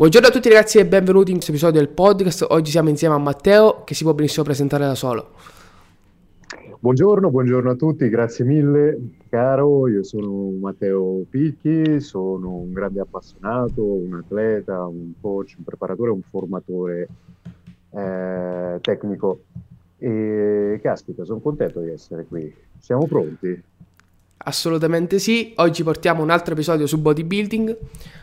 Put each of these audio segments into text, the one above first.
Buongiorno a tutti ragazzi e benvenuti in questo episodio del podcast. Oggi siamo insieme a Matteo che si può benissimo presentare da solo. Buongiorno, buongiorno a tutti, grazie mille caro, io sono Matteo Picchi, sono un grande appassionato, un atleta, un coach, un preparatore, un formatore eh, tecnico e caspita, sono contento di essere qui. Siamo pronti? Assolutamente sì, oggi portiamo un altro episodio su bodybuilding,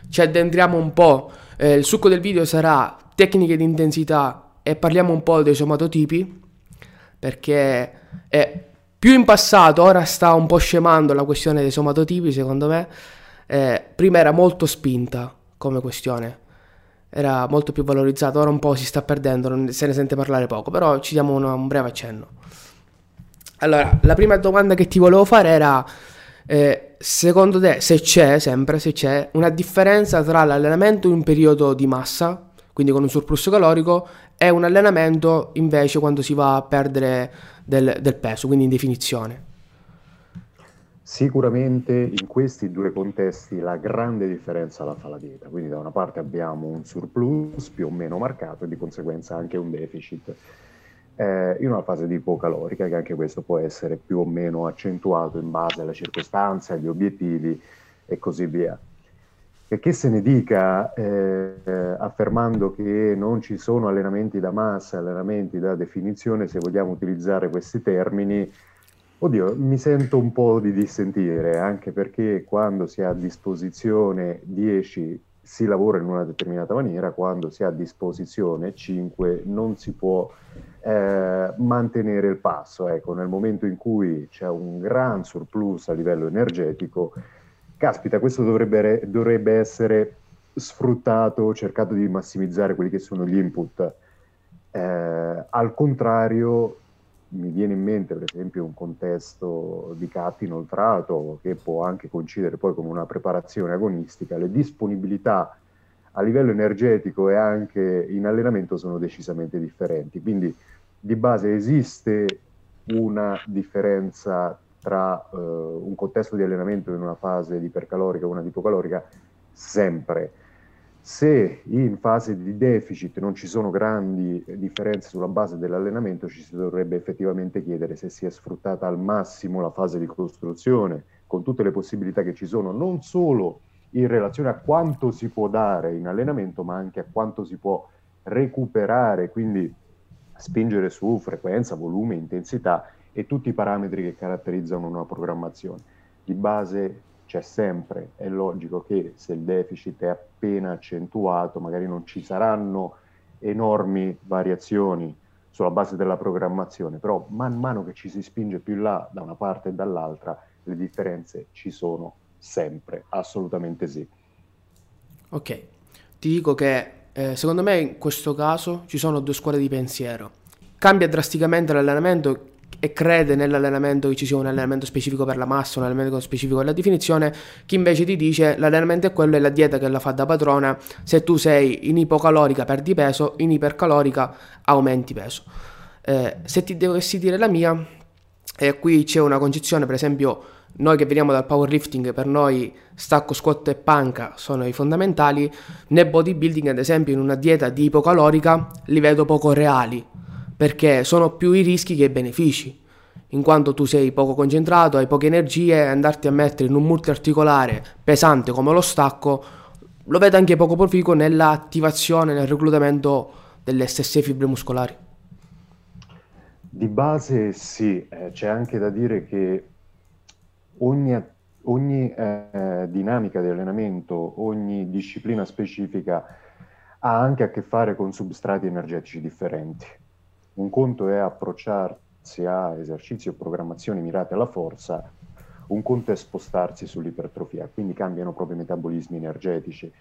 ci addentriamo un po', eh, il succo del video sarà tecniche di intensità e parliamo un po' dei somatotipi, perché è più in passato, ora sta un po' scemando la questione dei somatotipi, secondo me, eh, prima era molto spinta come questione, era molto più valorizzata, ora un po' si sta perdendo, se ne sente parlare poco, però ci diamo una, un breve accenno. Allora, la prima domanda che ti volevo fare era, eh, secondo te, se c'è, sempre, se c'è, una differenza tra l'allenamento in un periodo di massa, quindi con un surplus calorico, e un allenamento invece quando si va a perdere del, del peso, quindi in definizione? Sicuramente in questi due contesti la grande differenza la fa la dieta, quindi da una parte abbiamo un surplus più o meno marcato e di conseguenza anche un deficit eh, in una fase di ipocalorica, che anche questo può essere più o meno accentuato in base alle circostanze, agli obiettivi e così via. E che se ne dica eh, affermando che non ci sono allenamenti da massa, allenamenti da definizione, se vogliamo utilizzare questi termini, oddio, mi sento un po' di dissentire, anche perché quando si ha a disposizione 10 si lavora in una determinata maniera, quando si ha a disposizione 5 non si può eh, mantenere il passo. Ecco, nel momento in cui c'è un gran surplus a livello energetico, caspita, questo dovrebbe, dovrebbe essere sfruttato, cercato di massimizzare quelli che sono gli input. Eh, al contrario, mi viene in mente per esempio un contesto di cat inoltrato che può anche coincidere poi con una preparazione agonistica, le disponibilità a livello energetico e anche in allenamento sono decisamente differenti. Quindi di base esiste una differenza tra uh, un contesto di allenamento in una fase di ipercalorica e una di ipocalorica sempre se in fase di deficit non ci sono grandi differenze sulla base dell'allenamento, ci si dovrebbe effettivamente chiedere se si è sfruttata al massimo la fase di costruzione, con tutte le possibilità che ci sono, non solo in relazione a quanto si può dare in allenamento, ma anche a quanto si può recuperare, quindi spingere su frequenza, volume, intensità e tutti i parametri che caratterizzano una programmazione. Di base c'è sempre, è logico che se il deficit è appena accentuato, magari non ci saranno enormi variazioni sulla base della programmazione, però man mano che ci si spinge più in là da una parte e dall'altra, le differenze ci sono sempre, assolutamente sì. Ok, ti dico che eh, secondo me in questo caso ci sono due scuole di pensiero. Cambia drasticamente l'allenamento e crede nell'allenamento che ci sia un allenamento specifico per la massa, un allenamento specifico per la definizione, chi invece ti dice l'allenamento è quello e la dieta che la fa da padrona, se tu sei in ipocalorica perdi peso, in ipercalorica aumenti peso. Eh, se ti dovessi dire la mia, eh, qui c'è una concezione, per esempio noi che veniamo dal powerlifting, per noi stacco, squat e panca sono i fondamentali, nel bodybuilding ad esempio in una dieta di ipocalorica li vedo poco reali, perché sono più i rischi che i benefici. In quanto tu sei poco concentrato, hai poche energie, andarti a mettere in un multiarticolare pesante come lo stacco, lo vedo anche poco proficuo nell'attivazione, nel reclutamento delle stesse fibre muscolari. Di base sì, eh, c'è anche da dire che ogni, ogni eh, dinamica di allenamento, ogni disciplina specifica ha anche a che fare con substrati energetici differenti un conto è approcciarsi a esercizi o programmazioni mirate alla forza, un conto è spostarsi sull'ipertrofia, quindi cambiano proprio i metabolismi energetici.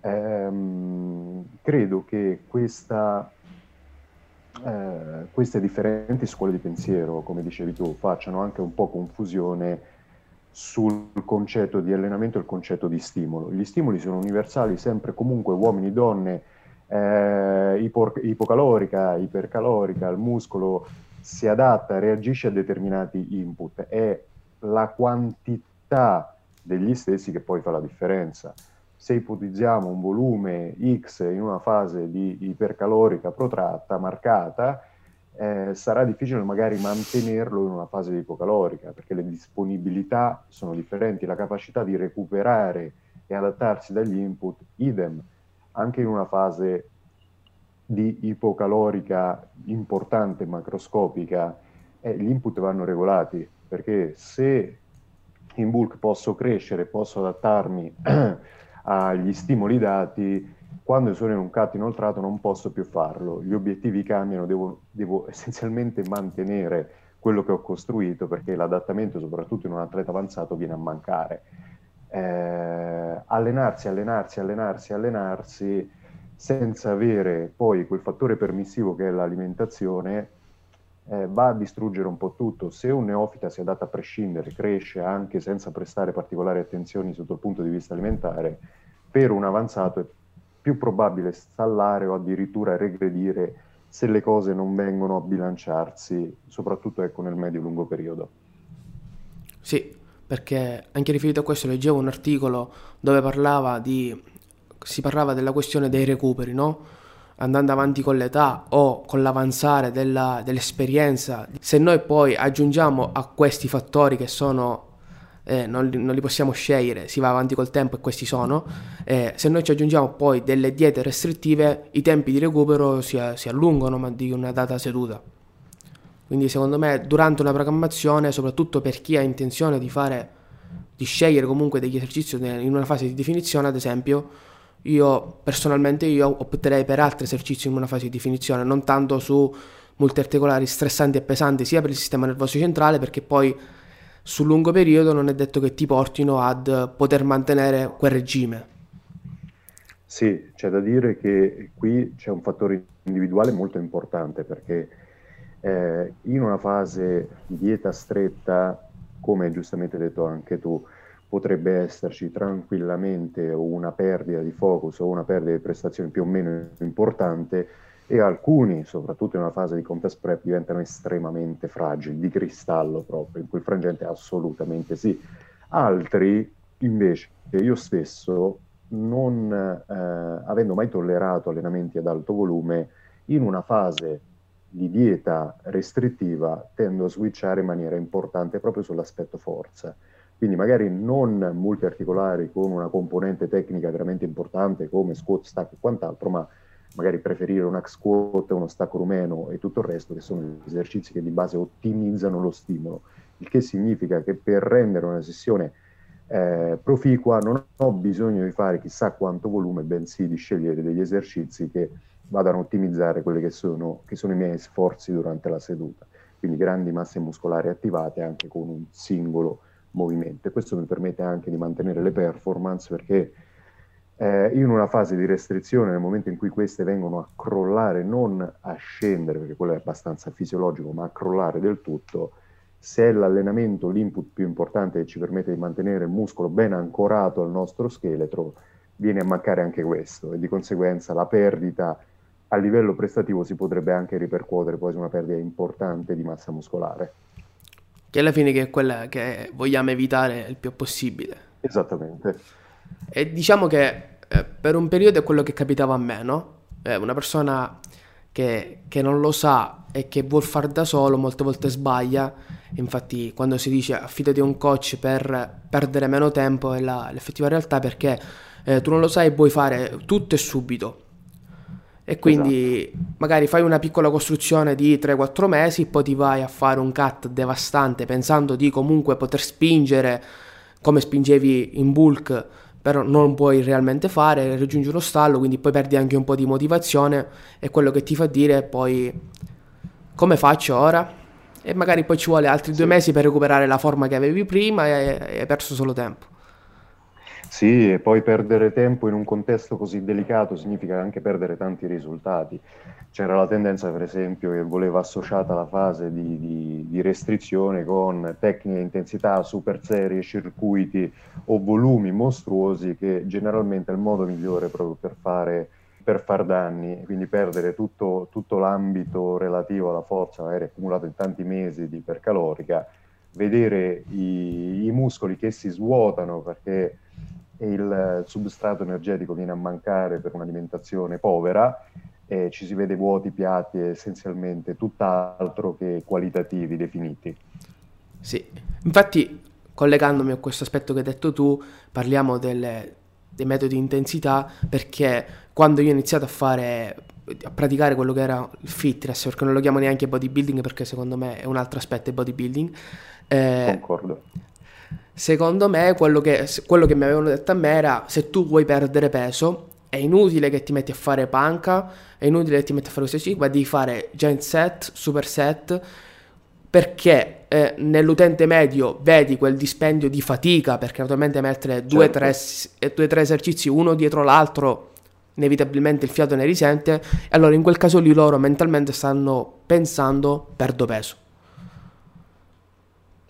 Ehm, credo che questa, eh, queste differenti scuole di pensiero, come dicevi tu, facciano anche un po' confusione sul concetto di allenamento e il concetto di stimolo. Gli stimoli sono universali sempre comunque uomini donne eh, ipo- ipocalorica, ipercalorica, il muscolo si adatta, reagisce a determinati input. È la quantità degli stessi che poi fa la differenza. se ipotizziamo un volume X in una fase di ipercalorica protratta, marcata, eh, sarà difficile magari mantenerlo in una fase ipocalorica, perché le disponibilità sono differenti, la capacità di recuperare e adattarsi dagli input, idem, anche in una fase di ipocalorica importante, macroscopica, eh, gli input vanno regolati, perché se in bulk posso crescere, posso adattarmi agli stimoli dati, quando sono in un cut inoltrato non posso più farlo, gli obiettivi cambiano, devo, devo essenzialmente mantenere quello che ho costruito perché l'adattamento, soprattutto in un atleta avanzato, viene a mancare. Eh, allenarsi, allenarsi, allenarsi, allenarsi senza avere poi quel fattore permissivo che è l'alimentazione eh, va a distruggere un po' tutto. Se un neofita si adatta a prescindere, cresce anche senza prestare particolari attenzioni sotto il punto di vista alimentare, per un avanzato è più probabile stallare o addirittura regredire se le cose non vengono a bilanciarsi, soprattutto ecco, nel medio-lungo periodo. Sì, perché anche riferito a questo leggevo un articolo dove parlava di, si parlava della questione dei recuperi, no? andando avanti con l'età o con l'avanzare della, dell'esperienza, se noi poi aggiungiamo a questi fattori che sono eh, non, non, li possiamo scegliere, si va avanti col tempo e questi sono, eh, se noi ci aggiungiamo poi delle diete restrittive, i tempi di recupero si, si allungano ma di una data seduta. Quindi secondo me durante una programmazione, soprattutto per chi ha intenzione di fare, di scegliere comunque degli esercizi in una fase di definizione, ad esempio, io personalmente io opterei per altri esercizi in una fase di definizione, non tanto su multiarticolari stressanti e pesanti sia per il sistema nervoso centrale perché poi sul lungo periodo non è detto che ti portino ad poter mantenere quel regime. Sì, c'è da dire che qui c'è un fattore individuale molto importante perché eh, in una fase di dieta stretta, come giustamente detto anche tu, potrebbe esserci tranquillamente una perdita di focus o una perdita di prestazione più o meno importante e alcuni, soprattutto in una fase di contest prep, diventano estremamente fragili, di cristallo proprio, in quel frangente assolutamente sì. Altri, invece, io stesso, non eh, avendo mai tollerato allenamenti ad alto volume, in una fase di dieta restrittiva tendo a switchare in maniera importante proprio sull'aspetto forza. Quindi magari non multiarticolari con una componente tecnica veramente importante come squat, stack e quant'altro, ma magari preferire un hack squat, uno stacco rumeno e tutto il resto, che sono esercizi che di base ottimizzano lo stimolo, il che significa che per rendere una sessione eh, proficua non ho bisogno di fare chissà quanto volume, bensì di scegliere degli esercizi che vadano a ottimizzare quelli che sono, che sono i miei sforzi durante la seduta. Quindi grandi masse muscolari attivate anche con un singolo movimento. E questo mi permette anche di mantenere le performance perché eh, in una fase di restrizione, nel momento in cui queste vengono a crollare, non a scendere, perché quello è abbastanza fisiologico, ma a crollare del tutto, se è l'allenamento l'input più importante che ci permette di mantenere il muscolo ben ancorato al nostro scheletro, viene a mancare anche questo e di conseguenza la perdita a livello prestativo si potrebbe anche ripercuotere poi su una perdita importante di massa muscolare. Che alla fine è quella che vogliamo evitare il più possibile. Esattamente. E diciamo che eh, per un periodo è quello che capitava a me, no? Eh, una persona che, che, non lo sa e che vuol fare da solo molte volte sbaglia. Infatti, quando si dice affidati a un coach per perdere meno tempo, è la, l'effettiva realtà perché eh, tu non lo sai e vuoi fare tutto e subito. E quindi esatto. magari fai una piccola costruzione di 3-4 mesi, poi ti vai a fare un cut devastante pensando di comunque poter spingere come spingevi in bulk però non puoi realmente fare, raggiungi uno stallo, quindi poi perdi anche un po' di motivazione e quello che ti fa dire poi come faccio ora? E magari poi ci vuole altri sì. due mesi per recuperare la forma che avevi prima e hai perso solo tempo. Sì, e poi perdere tempo in un contesto così delicato significa anche perdere tanti risultati. C'era la tendenza, per esempio, che voleva associata la fase di, di, di restrizione con tecniche intensità, super serie, circuiti o volumi mostruosi, che generalmente è il modo migliore proprio per fare, per far danni, quindi perdere tutto, tutto l'ambito relativo alla forza, magari accumulato in tanti mesi di ipercalorica, vedere i, i muscoli che si svuotano perché il substrato energetico viene a mancare per un'alimentazione povera, e ci si vede vuoti piatti essenzialmente tutt'altro che qualitativi definiti. Sì, infatti collegandomi a questo aspetto che hai detto tu, parliamo delle, dei metodi di intensità perché quando io ho iniziato a fare a praticare quello che era il fitness, perché non lo chiamo neanche bodybuilding perché secondo me è un altro aspetto del bodybuilding. Eh, Concordo. Secondo me quello che, quello che mi avevano detto a me era se tu vuoi perdere peso è inutile che ti metti a fare panca, è inutile che ti metti a fare queste ma devi fare giant set, super set, perché eh, nell'utente medio vedi quel dispendio di fatica, perché naturalmente mettere due o certo. tre esercizi uno dietro l'altro, inevitabilmente il fiato ne risente, e allora in quel caso lì loro mentalmente stanno pensando perdo peso.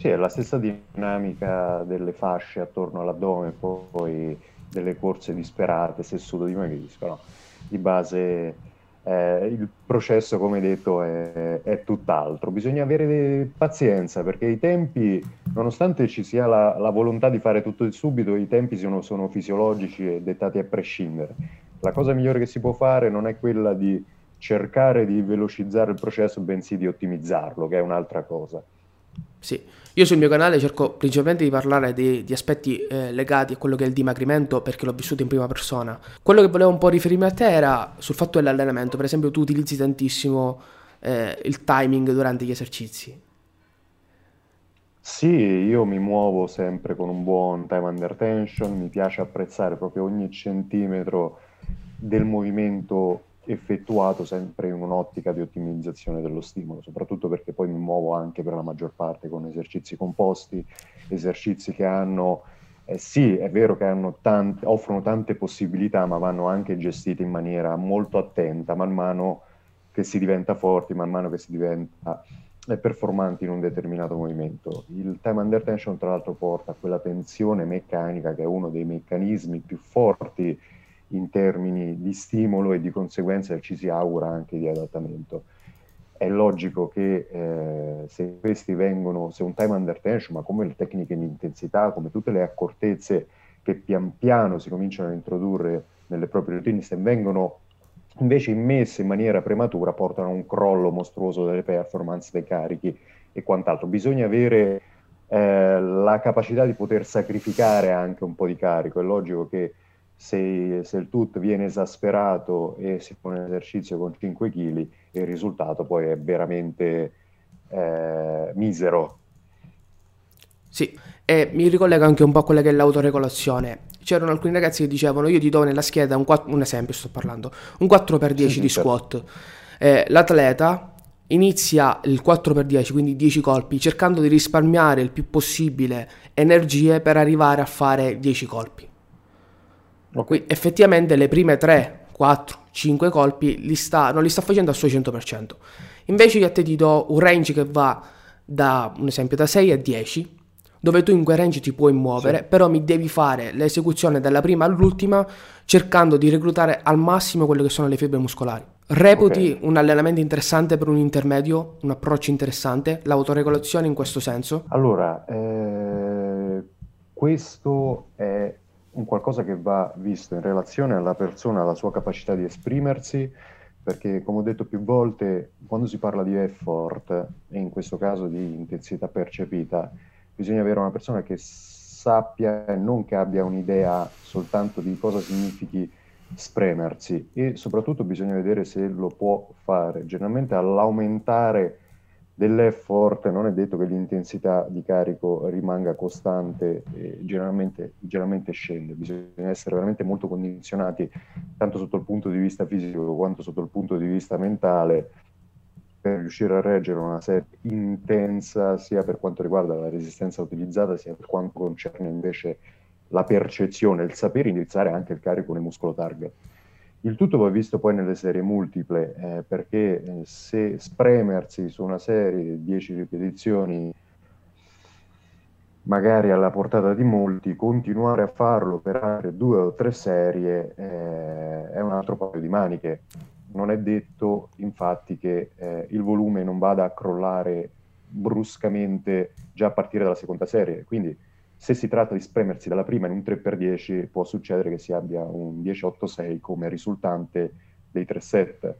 Sì, è la stessa dinamica delle fasce attorno all'addome, poi delle corse disperate, se sudo di me che discono. Di base eh, il processo, come detto, è, è, tutt'altro. Bisogna avere pazienza perché i tempi, nonostante ci sia la, la volontà di fare tutto il subito, i tempi sono, sono, fisiologici e dettati a prescindere. La cosa migliore che si può fare non è quella di cercare di velocizzare il processo, bensì di ottimizzarlo, che è un'altra cosa. Sì, io sul mio canale cerco principalmente di parlare di, di aspetti eh, legati a quello che è il dimagrimento perché l'ho vissuto in prima persona. Quello che volevo un po' riferirmi a te era sul fatto dell'allenamento, per esempio tu utilizzi tantissimo eh, il timing durante gli esercizi. Sì, io mi muovo sempre con un buon time under tension, mi piace apprezzare proprio ogni centimetro del movimento effettuato sempre in un'ottica di ottimizzazione dello stimolo, soprattutto perché poi mi muovo anche per la maggior parte con esercizi composti, esercizi che hanno, eh, sì, è vero che tante, offrono tante possibilità, ma vanno anche gestiti in maniera molto attenta, man mano che si diventa forti, man mano che si diventa eh, performanti in un determinato movimento. Il time under tension, tra l'altro, porta a quella tensione meccanica che è uno dei meccanismi più forti in termini di stimolo e di conseguenza ci si augura anche di adattamento. È logico che eh, se questi vengono, se un time under tension, ma come le tecniche di intensità, come tutte le accortezze che pian piano si cominciano a introdurre nelle proprie routine, se vengono invece immesse in maniera prematura, portano a un crollo mostruoso delle performance, dei carichi e quant'altro. Bisogna avere eh, la capacità di poter sacrificare anche un po' di carico. È logico che se, se, il tutto viene esasperato e si fa un esercizio con 5 kg, il risultato poi è veramente eh, misero. Sì, e mi ricollega anche un po' a quella che è l'autoregolazione. C'erano alcuni ragazzi che dicevano io ti do nella scheda un, 4, un esempio, sto parlando, un 4x10 sì, di certo. squat. Eh, l'atleta inizia il 4x10, quindi 10 colpi, cercando di risparmiare il più possibile energie per arrivare a fare 10 colpi Okay. effettivamente le prime 3, 4, 5 colpi li sta, non li sta facendo al suo 100%. Invece io a te ti do un range che va da, un esempio, da 6 a 10, dove tu in quel range ti puoi muovere, sì. però mi devi fare l'esecuzione dalla prima all'ultima cercando di reclutare al massimo quelle che sono le fibre muscolari. Reputi okay. un allenamento interessante per un intermedio, un approccio interessante, l'autoregolazione in questo senso? Allora, eh, questo è un qualcosa che va visto in relazione alla persona, alla sua capacità di esprimersi, perché come ho detto più volte, quando si parla di effort, e in questo caso di intensità percepita, bisogna avere una persona che sappia e non che abbia un'idea soltanto di cosa significhi spremersi e soprattutto bisogna vedere se lo può fare. Generalmente all'aumentare dell'effort non è detto che l'intensità di carico rimanga costante e generalmente, generalmente scende, bisogna essere veramente molto condizionati tanto sotto il punto di vista fisico quanto sotto il punto di vista mentale per riuscire a reggere una serie intensa sia per quanto riguarda la resistenza utilizzata sia per quanto concerne invece la percezione, il sapere indirizzare anche il carico nel muscolo target. Il tutto va visto poi nelle serie multiple, eh, perché eh, se spremersi su una serie di 10 ripetizioni, magari alla portata di molti, continuare a farlo per altre due o tre serie eh, è un altro paio di maniche. Non è detto infatti che eh, il volume non vada a crollare bruscamente già a partire dalla seconda serie, quindi se si tratta di spremersi dalla prima in un 3x10 può succedere che si abbia un 10-8-6 come risultante dei 3-7.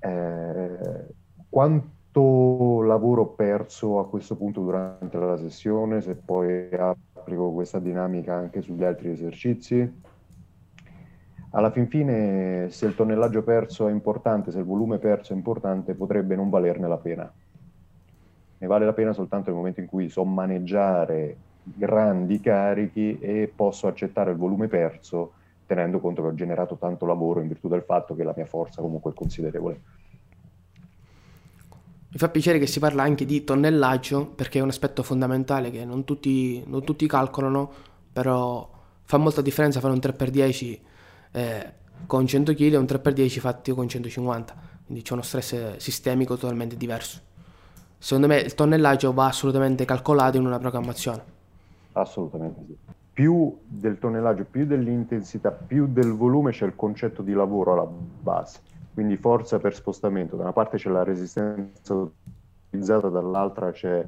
Eh, quanto lavoro perso a questo punto durante la sessione, se poi applico questa dinamica anche sugli altri esercizi? Alla fin fine, se il tonnellaggio perso è importante, se il volume perso è importante, potrebbe non valerne la pena. Ne vale la pena soltanto nel momento in cui so maneggiare grandi carichi e posso accettare il volume perso tenendo conto che ho generato tanto lavoro in virtù del fatto che la mia forza comunque è considerevole. Mi fa piacere che si parla anche di tonnellaggio perché è un aspetto fondamentale che non tutti, non tutti calcolano, però fa molta differenza fare un 3x10 eh, con 100 kg e un 3x10 fatti con 150, quindi c'è uno stress sistemico totalmente diverso. Secondo me il tonnellaggio va assolutamente calcolato in una programmazione. Assolutamente sì. Più del tonnellaggio, più dell'intensità, più del volume c'è il concetto di lavoro alla base. Quindi forza per spostamento. Da una parte c'è la resistenza utilizzata, dall'altra c'è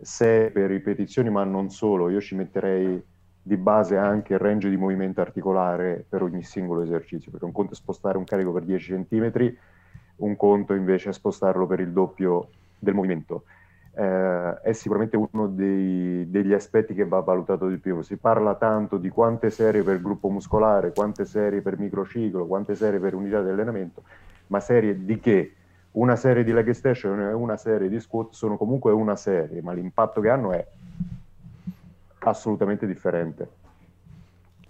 se per ripetizioni, ma non solo. Io ci metterei di base anche il range di movimento articolare per ogni singolo esercizio, perché un conto è spostare un carico per 10 cm, un conto invece è spostarlo per il doppio del movimento eh, è sicuramente uno dei, degli aspetti che va valutato di più. Si parla tanto di quante serie per gruppo muscolare, quante serie per microciclo, quante serie per unità di allenamento, ma serie di che? Una serie di leg extension e una serie di squat sono comunque una serie, ma l'impatto che hanno è assolutamente differente.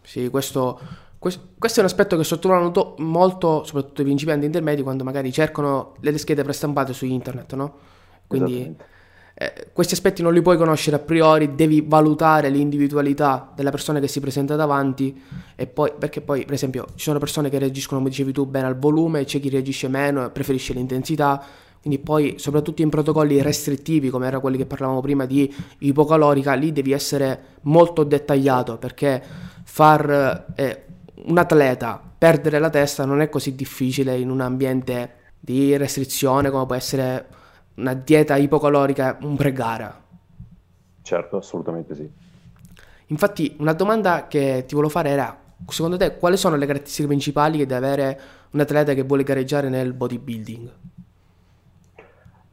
Sì, questo, questo, questo è un aspetto che sottovalutano molto, soprattutto i principianti intermedi, quando magari cercano le schede prestampate su internet, no? Quindi eh, questi aspetti non li puoi conoscere a priori, devi valutare l'individualità della persona che si presenta davanti e poi, perché poi per esempio ci sono persone che reagiscono come dicevi tu bene al volume, c'è chi reagisce meno preferisce l'intensità, quindi poi soprattutto in protocolli restrittivi come era quelli che parlavamo prima di ipocalorica, lì devi essere molto dettagliato perché far eh, un atleta perdere la testa non è così difficile in un ambiente di restrizione come può essere una dieta ipocalorica un pre-gara. Certo, assolutamente sì. Infatti, una domanda che ti volevo fare era, secondo te, quali sono le caratteristiche principali che deve avere un atleta che vuole gareggiare nel bodybuilding?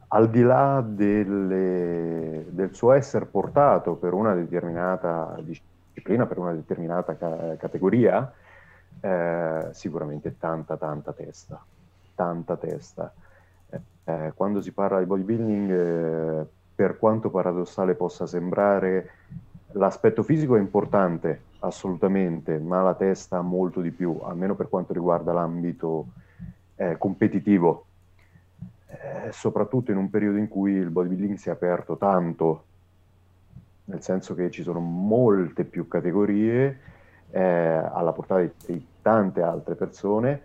Al di là delle, del suo essere portato per una determinata disciplina, per una determinata ca- categoria, eh, sicuramente tanta, tanta testa, tanta testa eh, quando si parla di bodybuilding, eh, per quanto paradossale possa sembrare, l'aspetto fisico è importante, assolutamente, ma la testa molto di più, almeno per quanto riguarda l'ambito eh, competitivo, eh, soprattutto in un periodo in cui il bodybuilding si è aperto tanto, nel senso che ci sono molte più categorie eh, alla portata di tante altre persone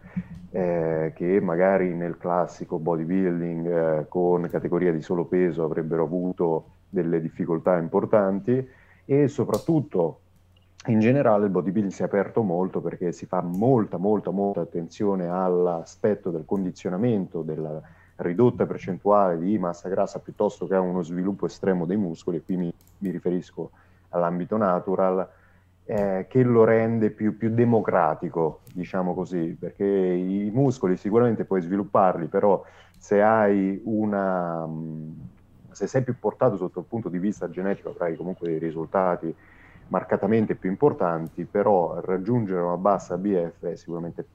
eh, che magari nel classico bodybuilding eh, con categoria di solo peso avrebbero avuto delle difficoltà importanti e soprattutto in generale il bodybuilding si è aperto molto perché si fa molta molta molta attenzione all'aspetto del condizionamento della ridotta percentuale di massa grassa piuttosto che a uno sviluppo estremo dei muscoli e qui mi, mi riferisco all'ambito natural eh, che lo rende più, più, democratico, diciamo così, perché i muscoli sicuramente puoi svilupparli, però se hai una... se sei più portato sotto il punto di vista genetico avrai comunque dei risultati marcatamente più importanti, però raggiungere una bassa BF è sicuramente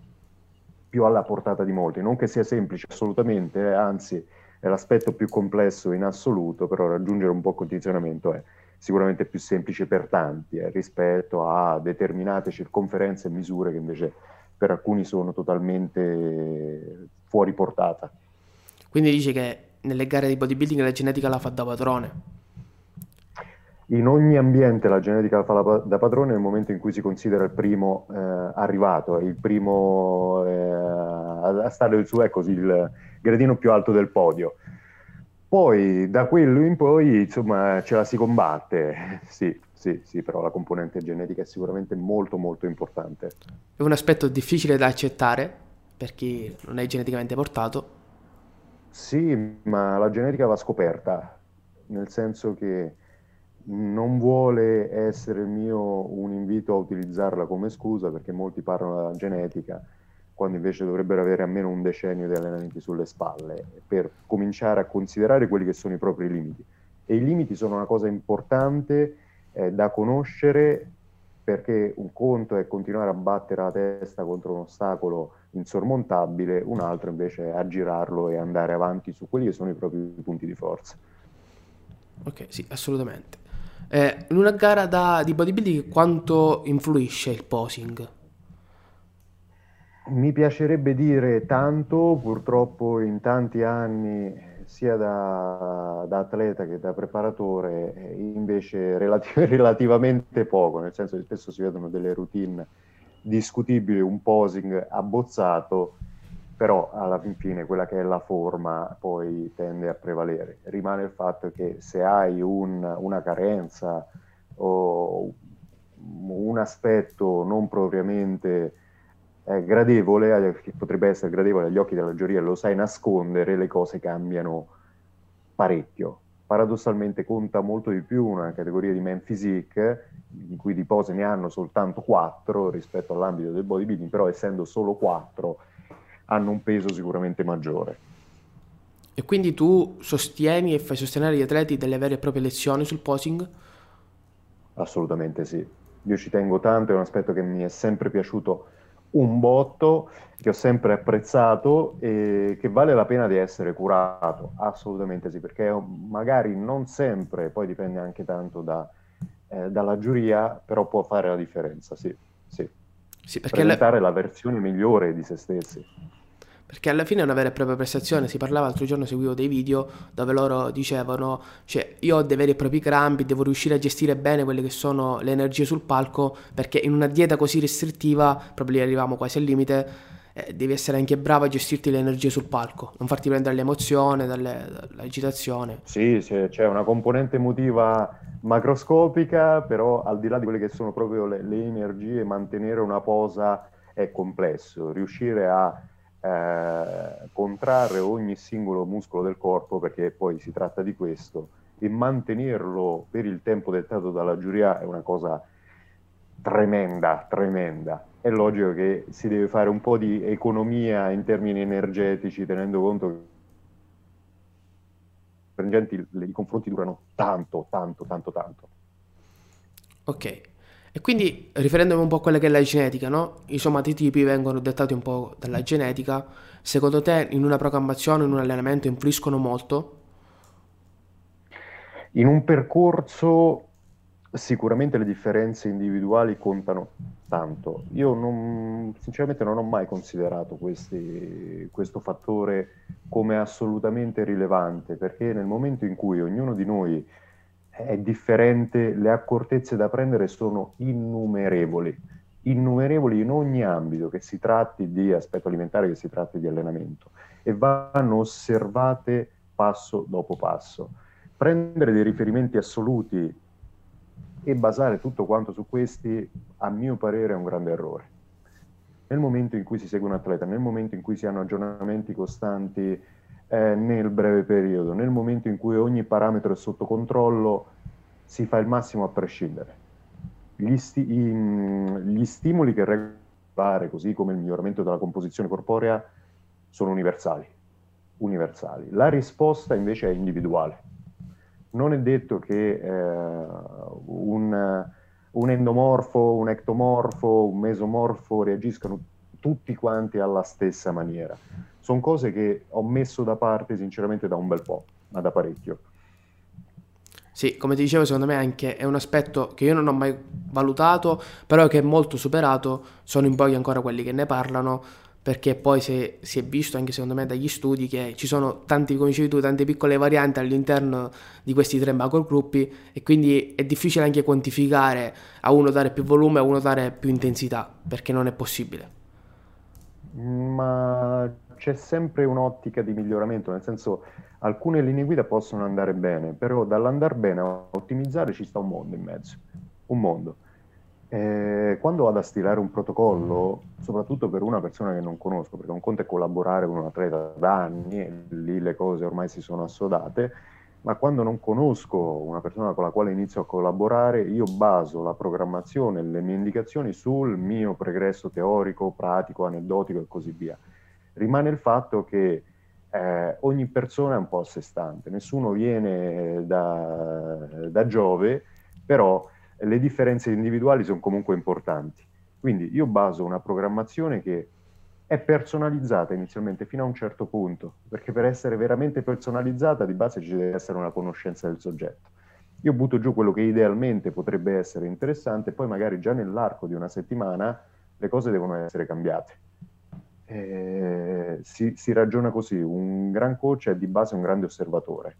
più alla portata di molti. Non che sia semplice assolutamente, eh, anzi è l'aspetto più complesso in assoluto, però raggiungere un po' condizionamento è sicuramente più semplice per tanti eh, rispetto a determinate circonferenze e misure che invece per alcuni sono totalmente fuori portata. Quindi dice che nelle gare di bodybuilding la genetica la fa da padrone. In ogni ambiente la genetica la fa da padrone nel momento in cui si considera il primo eh, arrivato, il primo eh, a stare su ecco, il gradino più alto del podio. Poi da quello in poi, insomma, ce la si combatte. Sì, sì, sì, però la componente genetica è sicuramente molto molto importante. È un aspetto difficile da accettare per chi non è geneticamente portato. Sì, ma la genetica va scoperta, nel senso che non vuole essere mio un invito a utilizzarla come scusa perché molti parlano della genetica quando invece dovrebbero avere almeno un decennio di allenamenti sulle spalle per cominciare a considerare quelli che sono i propri limiti. E i limiti sono una cosa importante eh, da conoscere perché un conto è continuare a battere la testa contro un ostacolo insormontabile, un altro invece è aggirarlo e andare avanti su quelli che sono i propri punti di forza. Ok, sì, assolutamente. Eh, in una gara da, di bodybuilding quanto influisce il posing? Mi piacerebbe dire tanto, purtroppo in tanti anni sia da, da atleta che da preparatore invece relati- relativamente poco, nel senso che spesso si vedono delle routine discutibili, un posing abbozzato, però alla fin fine quella che è la forma poi tende a prevalere. Rimane il fatto che se hai un, una carenza o un aspetto non propriamente eh, gradevole, che potrebbe essere gradevole agli occhi della giuria, lo sai nascondere, le cose cambiano parecchio. Paradossalmente conta molto di più una categoria di men physique, in cui di pose ne hanno soltanto 4 rispetto all'ambito del bodybuilding, però essendo solo 4 hanno un peso sicuramente maggiore. E quindi tu sostieni e fai sostenere agli atleti delle vere e proprie lezioni sul posing? Assolutamente sì. Io ci tengo tanto, è un aspetto che mi è sempre piaciuto un botto che ho sempre apprezzato e che vale la pena di essere curato, assolutamente sì, perché magari non sempre, poi dipende anche tanto da, eh, dalla giuria, però può fare la differenza, sì, sì. sì perché Presentare la... la versione migliore di se stessi perché alla fine è una vera e propria prestazione. Si parlava l'altro giorno, seguivo dei video dove loro dicevano: cioè, io ho dei veri e propri crampi, devo riuscire a gestire bene quelle che sono le energie sul palco, perché in una dieta così restrittiva, proprio lì arriviamo quasi al limite, eh, devi essere anche bravo a gestirti le energie sul palco, non farti prendere l'emozione, dalle, dall'agitazione. Sì, c'è una componente emotiva macroscopica, però al di là di quelle che sono proprio le, le energie, mantenere una posa è complesso, riuscire a eh, contrarre ogni singolo muscolo del corpo, perché poi si tratta di questo, e mantenerlo per il tempo dettato dalla giuria è una cosa tremenda, tremenda. È logico che si deve fare un po' di economia in termini energetici, tenendo conto che i confronti durano tanto, tanto, tanto, tanto. Ok, e quindi, riferendomi un po' a quella che è la genetica, no? I somatotipi vengono dettati un po' dalla genetica. Secondo te, in una programmazione, in un allenamento, influiscono molto? In un percorso sicuramente le differenze individuali contano tanto. Io non, sinceramente non ho mai considerato questi, questo fattore come assolutamente rilevante, perché nel momento in cui ognuno di noi è differente, le accortezze da prendere sono innumerevoli, innumerevoli in ogni ambito, che si tratti di aspetto alimentare, che si tratti di allenamento, e vanno osservate passo dopo passo. Prendere dei riferimenti assoluti e basare tutto quanto su questi, a mio parere, è un grande errore. Nel momento in cui si segue un atleta, nel momento in cui si hanno aggiornamenti costanti eh, nel breve periodo. Nel momento in cui ogni parametro è sotto controllo, si fa il massimo a prescindere. Gli, sti- gli stimoli che regolare, così come il miglioramento della composizione corporea, sono universali. universali. La risposta invece è individuale. Non è detto che eh, un, un endomorfo, un ectomorfo, un mesomorfo reagiscano tutti quanti alla stessa maniera sono cose che ho messo da parte sinceramente da un bel po', ma da parecchio. Sì, come ti dicevo, secondo me anche è un aspetto che io non ho mai valutato, però che è molto superato, sono in pochi ancora quelli che ne parlano, perché poi si, si è visto anche secondo me dagli studi che ci sono tanti, come dicevi tu, tante piccole varianti all'interno di questi tre macrogruppi e quindi è difficile anche quantificare a uno dare più volume, a uno dare più intensità, perché non è possibile. Ma c'è sempre un'ottica di miglioramento, nel senso alcune linee guida possono andare bene, però dall'andare bene a ottimizzare ci sta un mondo in mezzo, un mondo. Eh, quando vado a stilare un protocollo, soprattutto per una persona che non conosco, perché un conto è collaborare con un atleta da anni e lì le cose ormai si sono assodate, ma quando non conosco una persona con la quale inizio a collaborare, io baso la programmazione, le mie indicazioni sul mio pregresso teorico, pratico, aneddotico e così via. Rimane il fatto che eh, ogni persona è un po' a sé stante, nessuno viene da, da Giove, però le differenze individuali sono comunque importanti. Quindi io baso una programmazione che è personalizzata inizialmente fino a un certo punto, perché per essere veramente personalizzata di base ci deve essere una conoscenza del soggetto. Io butto giù quello che idealmente potrebbe essere interessante, poi magari già nell'arco di una settimana le cose devono essere cambiate. Eh, si, si, ragiona così, un gran coach è di base un grande osservatore,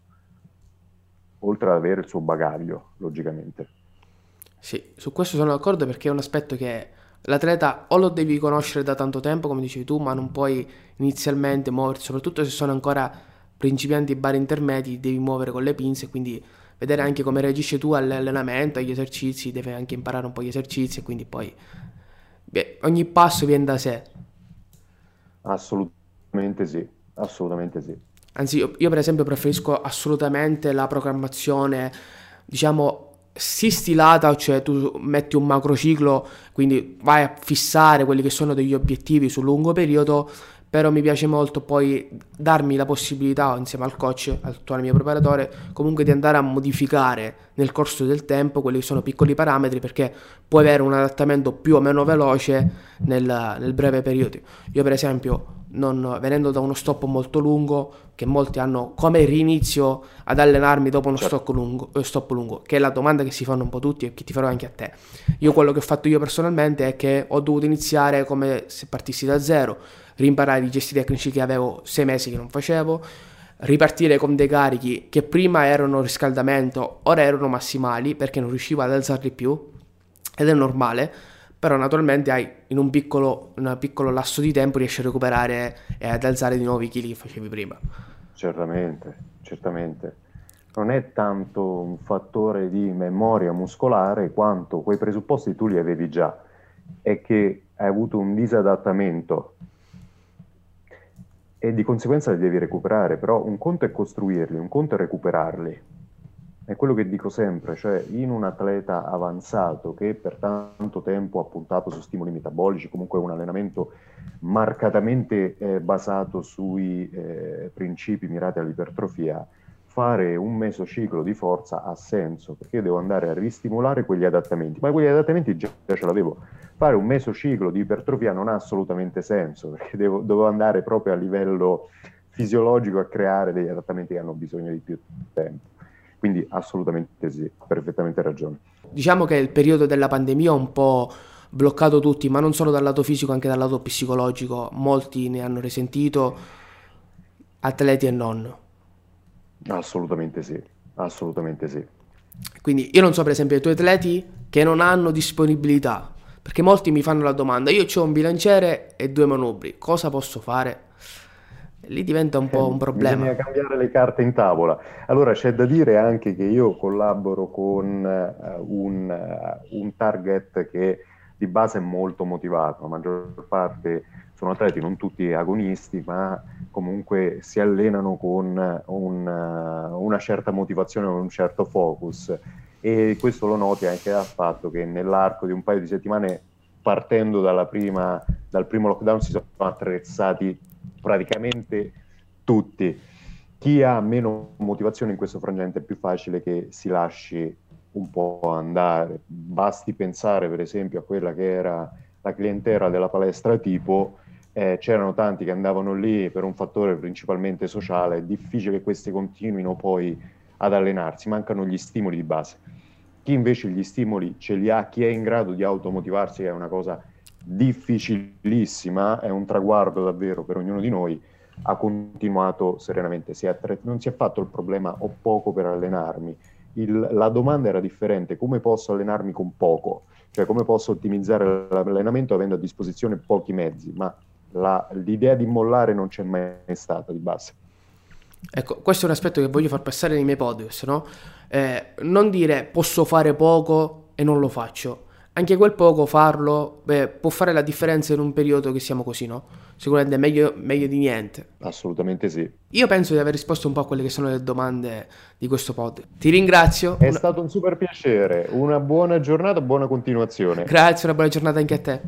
oltre ad avere il suo bagaglio, logicamente. Sì, su questo sono d'accordo perché è un aspetto che L'atleta o lo devi conoscere da tanto tempo, come dicevi tu, ma non puoi inizialmente muoverti, soprattutto se sono ancora principianti e bar intermedi, devi muovere con le pinze, quindi vedere anche come reagisce tu all'allenamento, agli esercizi, devi anche imparare un po' gli esercizi e quindi poi beh, ogni passo viene da sé. Assolutamente sì, assolutamente sì. Anzi, io, io per esempio preferisco assolutamente la programmazione, diciamo, sì stilata, cioè tu metti un macrociclo, quindi vai a fissare quelli che sono degli obiettivi sul lungo periodo, però mi piace molto poi darmi la possibilità insieme al coach, al tuo mio preparatore, comunque di andare a modificare nel corso del tempo quelli che sono piccoli parametri perché puoi avere un adattamento più o meno veloce nel, nel breve periodo. Io per esempio non, venendo da uno stop molto lungo, che molti hanno come rinizio ad allenarmi dopo uno certo. stop, lungo, eh, stop lungo, che è la domanda che si fanno un po' tutti e che ti farò anche a te. Io quello che ho fatto io personalmente è che ho dovuto iniziare come se partissi da zero, rimparare i gesti tecnici che avevo sei mesi che non facevo, ripartire con dei carichi che prima erano riscaldamento, ora erano massimali perché non riuscivo ad alzarli più ed è normale però naturalmente hai in un piccolo, un piccolo lasso di tempo riesci a recuperare e ad alzare di nuovo i chili che facevi prima. Certamente, certamente. Non è tanto un fattore di memoria muscolare quanto quei presupposti tu li avevi già, è che hai avuto un disadattamento e di conseguenza li devi recuperare, però un conto è costruirli, un conto è recuperarli. È quello che dico sempre, cioè in un atleta avanzato che per tanto tempo ha puntato su stimoli metabolici, comunque un allenamento marcatamente eh, basato sui eh, principi mirati all'ipertrofia, fare un mesociclo di forza ha senso, perché devo andare a ristimolare quegli adattamenti, ma quegli adattamenti già, già ce l'avevo. Fare un mesociclo di ipertrofia non ha assolutamente senso, perché devo, devo andare proprio a livello fisiologico a creare degli adattamenti che hanno bisogno di più tempo. Quindi assolutamente sì, perfettamente ragione. Diciamo che il periodo della pandemia ha un po' bloccato tutti, ma non solo dal lato fisico, anche dal lato psicologico. Molti ne hanno risentito, atleti e non. Assolutamente sì, assolutamente sì. Quindi io non so per esempio i tuoi atleti che non hanno disponibilità, perché molti mi fanno la domanda, io ho un bilanciere e due manubri, cosa posso fare? lì diventa un po' un problema. Bisogna cambiare le carte in tavola. Allora c'è da dire anche che io collaboro con uh, un, uh, un, target che di base è molto motivato, la maggior parte sono atleti, non tutti agonisti, ma comunque si allenano con un, uh, una certa motivazione, un certo focus. E questo lo noti anche dal fatto che nell'arco di un paio di settimane, partendo prima, dal primo lockdown, si sono attrezzati praticamente tutti. Chi ha meno motivazione in questo frangente è più facile che si lasci un po' andare. Basti pensare per esempio a quella che era la clientela della palestra tipo, eh, c'erano tanti che andavano lì per un fattore principalmente sociale, è difficile che questi continuino poi ad allenarsi, mancano gli stimoli di base. Chi invece gli stimoli ce li ha, chi è in grado di automotivarsi, è una cosa difficilissima, è un traguardo davvero per ognuno di noi, ha continuato serenamente, si attret- non si è fatto il problema ho poco per allenarmi, il, la domanda era differente, come posso allenarmi con poco? Cioè come posso ottimizzare l'allenamento avendo a disposizione pochi mezzi, ma la, l'idea di mollare non c'è mai stata di base. Ecco, questo è un aspetto che voglio far passare nei miei podcast, no? Eh, non dire posso fare poco e non lo faccio, anche quel poco farlo beh, può fare la differenza in un periodo che siamo così, no? Sicuramente meglio, meglio di niente. Assolutamente sì. Io penso di aver risposto un po' a quelle che sono le domande di questo pod. Ti ringrazio. È una... stato un super piacere. Una buona giornata, buona continuazione. Grazie, una buona giornata anche a te.